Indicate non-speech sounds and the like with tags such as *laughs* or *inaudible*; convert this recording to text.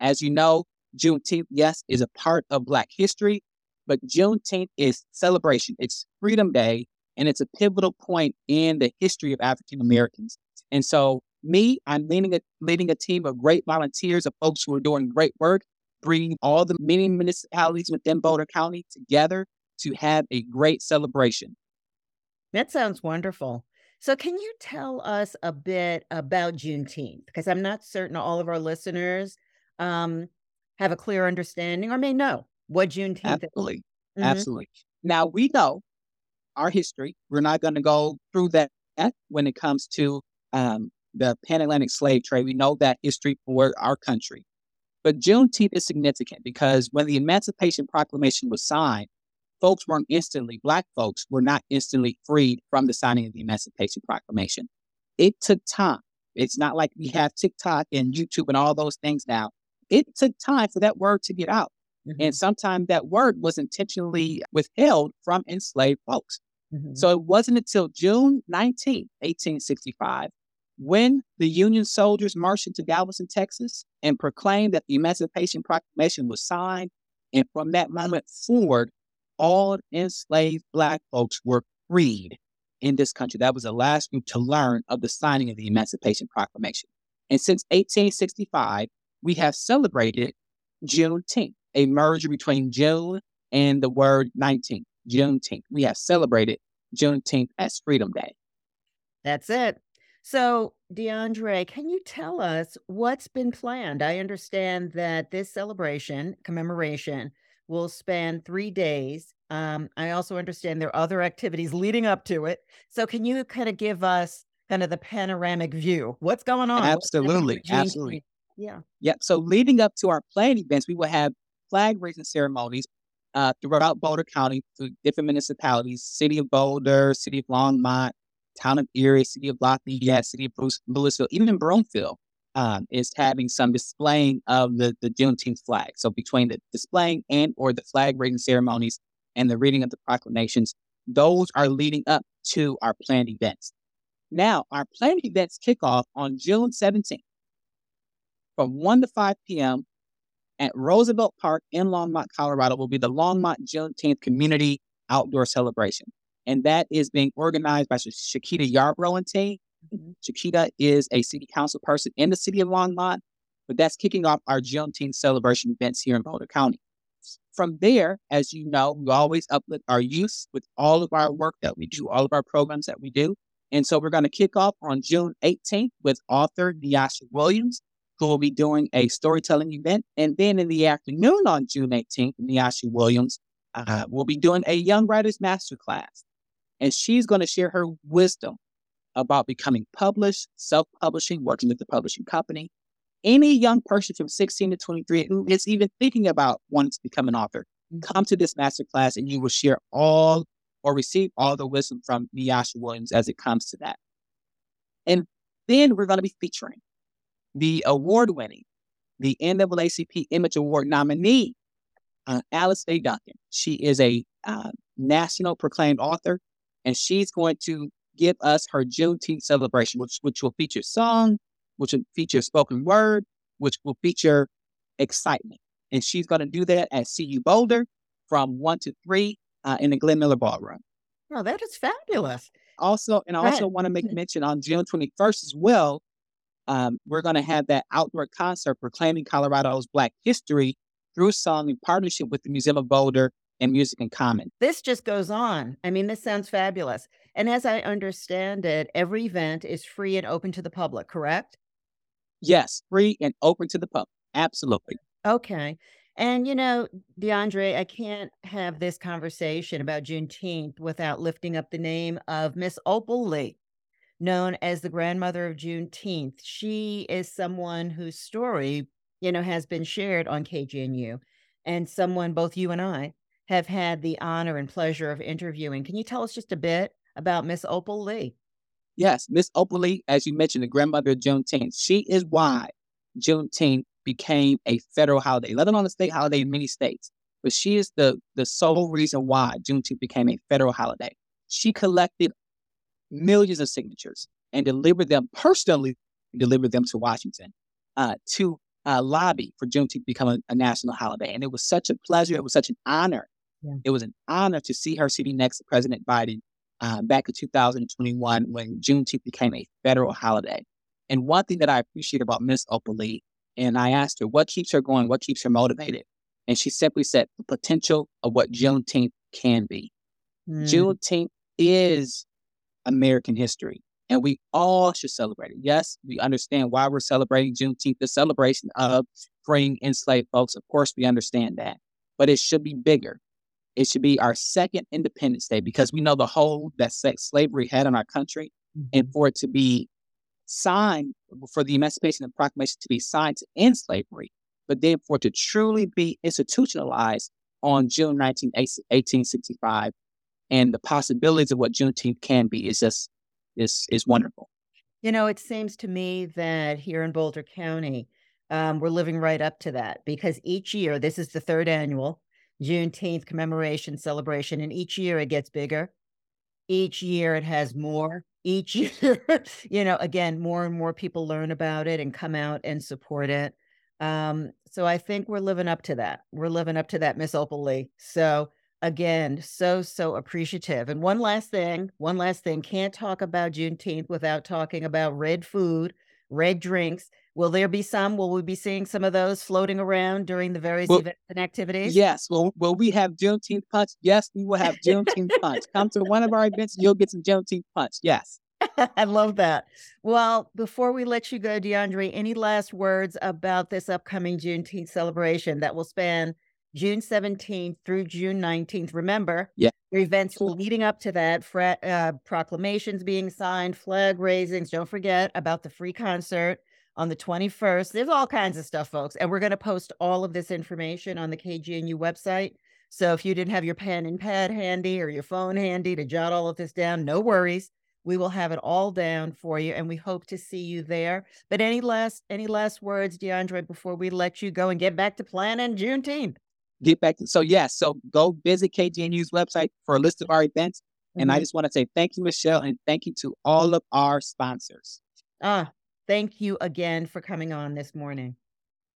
As you know, Juneteenth, yes, is a part of Black history, but Juneteenth is celebration. It's Freedom Day, and it's a pivotal point in the history of African Americans. And so, me, I'm leading a, leading a team of great volunteers of folks who are doing great work, bringing all the many municipalities within Boulder County together to have a great celebration. That sounds wonderful. So, can you tell us a bit about Juneteenth? Because I'm not certain all of our listeners um, have a clear understanding or may know what Juneteenth Absolutely. is. Mm-hmm. Absolutely. Now, we know our history. We're not going to go through that when it comes to um, the Pan Atlantic slave trade. We know that history for our country. But Juneteenth is significant because when the Emancipation Proclamation was signed, folks weren't instantly, Black folks were not instantly freed from the signing of the Emancipation Proclamation. It took time. It's not like we have TikTok and YouTube and all those things now. It took time for that word to get out. Mm-hmm. And sometimes that word was intentionally withheld from enslaved folks. Mm-hmm. So it wasn't until June 19, 1865, when the Union soldiers marched into Galveston, Texas, and proclaimed that the Emancipation Proclamation was signed. And from that moment forward, all enslaved Black folks were freed in this country. That was the last group to learn of the signing of the Emancipation Proclamation. And since 1865, we have celebrated Juneteenth, a merger between June and the word 19, Juneteenth. We have celebrated Juneteenth as Freedom Day. That's it. So, DeAndre, can you tell us what's been planned? I understand that this celebration, commemoration, will span three days. Um, I also understand there are other activities leading up to it. So, can you kind of give us kind of the panoramic view? What's going on? Absolutely. Absolutely. Yeah. Yeah. So, leading up to our planned events, we will have flag raising ceremonies uh, throughout Boulder County through different municipalities, City of Boulder, City of Longmont, Town of Erie, City of Lafayette, City of Bruce, Louisville, even in Broomfield um, is having some displaying of the, the Juneteenth flag. So between the displaying and or the flag raising ceremonies and the reading of the proclamations, those are leading up to our planned events. Now, our planned events kick off on June 17th from 1 to 5 p.m. at Roosevelt Park in Longmont, Colorado, will be the Longmont Juneteenth Community Outdoor Celebration. And that is being organized by Shakita Yarbrough and team Mm-hmm. Shakita is a city council person in the city of Longmont, but that's kicking off our Juneteenth celebration events here in Boulder County. From there, as you know, we always uplift our youth with all of our work that we do, all of our programs that we do. And so we're going to kick off on June 18th with author Neasha Williams, who will be doing a storytelling event. And then in the afternoon on June 18th, Neasha Williams uh, will be doing a Young Writers Masterclass. And she's going to share her wisdom about becoming published, self publishing, working with the publishing company. Any young person from 16 to 23 who is even thinking about wanting to become an author, mm. come to this masterclass and you will share all or receive all the wisdom from Neasha Williams as it comes to that. And then we're going to be featuring the award winning, the NAACP Image Award nominee, uh, Alice Faye Duncan. She is a uh, national proclaimed author, and she's going to give us her Juneteenth celebration, which which will feature song, which will feature spoken word, which will feature excitement. And she's going to do that at CU Boulder from one to three uh, in the Glenn Miller Ballroom. Oh, that is fabulous. Also, and I also want to make *laughs* mention on June 21st as well. Um, we're going to have that outdoor concert proclaiming Colorado's Black history through song in partnership with the Museum of Boulder and Music in Common. This just goes on. I mean, this sounds fabulous. And as I understand it, every event is free and open to the public, correct? Yes, free and open to the public. Absolutely. Okay. And, you know, DeAndre, I can't have this conversation about Juneteenth without lifting up the name of Miss Opal Lee, known as the grandmother of Juneteenth. She is someone whose story, you know, has been shared on KGNU and someone both you and I have had the honor and pleasure of interviewing. Can you tell us just a bit about Miss Opal Lee? Yes, Miss Opal Lee, as you mentioned, the grandmother of Juneteenth. She is why Juneteenth became a federal holiday, let alone a state holiday in many states. But she is the the sole reason why Juneteenth became a federal holiday. She collected millions of signatures and delivered them personally, delivered them to Washington uh, to uh, lobby for Juneteenth to become a, a, national holiday. And it was such a pleasure. It was such an honor. Yeah. It was an honor to see her sitting next to President Biden uh, back in 2021 when Juneteenth became a federal holiday. And one thing that I appreciate about Miss Opal Lee, and I asked her, what keeps her going? What keeps her motivated? And she simply said, the potential of what Juneteenth can be. Mm. Juneteenth is American history, and we all should celebrate it. Yes, we understand why we're celebrating Juneteenth, the celebration of freeing enslaved folks. Of course, we understand that, but it should be bigger. It should be our second Independence Day because we know the hold that sex slavery had on our country, mm-hmm. and for it to be signed for the Emancipation and Proclamation to be signed to end slavery, but then for it to truly be institutionalized on June 19, 1865 and the possibilities of what Juneteenth can be is just is is wonderful. You know, it seems to me that here in Boulder County, um, we're living right up to that because each year, this is the third annual Juneteenth commemoration celebration, and each year it gets bigger. Each year it has more. Each *laughs* year, you know, again, more and more people learn about it and come out and support it. Um, so I think we're living up to that. We're living up to that, Miss Opal Lee. So again, so, so appreciative. And one last thing, one last thing, can't talk about Juneteenth without talking about red food, red drinks. Will there be some? Will we be seeing some of those floating around during the various well, events and activities? Yes. Well, will we have Juneteenth punch? Yes, we will have Juneteenth punch. Come to one of our events, you'll get some Juneteenth punch. Yes. *laughs* I love that. Well, before we let you go, DeAndre, any last words about this upcoming Juneteenth celebration that will span June 17th through June 19th. Remember, yeah. your events leading up to that, uh, proclamations being signed, flag raisings. Don't forget about the free concert on the 21st. There's all kinds of stuff, folks. And we're going to post all of this information on the KGNU website. So if you didn't have your pen and pad handy or your phone handy to jot all of this down, no worries. We will have it all down for you, and we hope to see you there. But any last any last words, DeAndre, before we let you go and get back to planning Juneteenth? Get back to so yes, yeah, so go visit KGNU's website for a list of our events. Mm-hmm. And I mm-hmm. just want to say thank you, Michele, and thank you to all of our sponsors. Ah, thank you again for coming on this morning.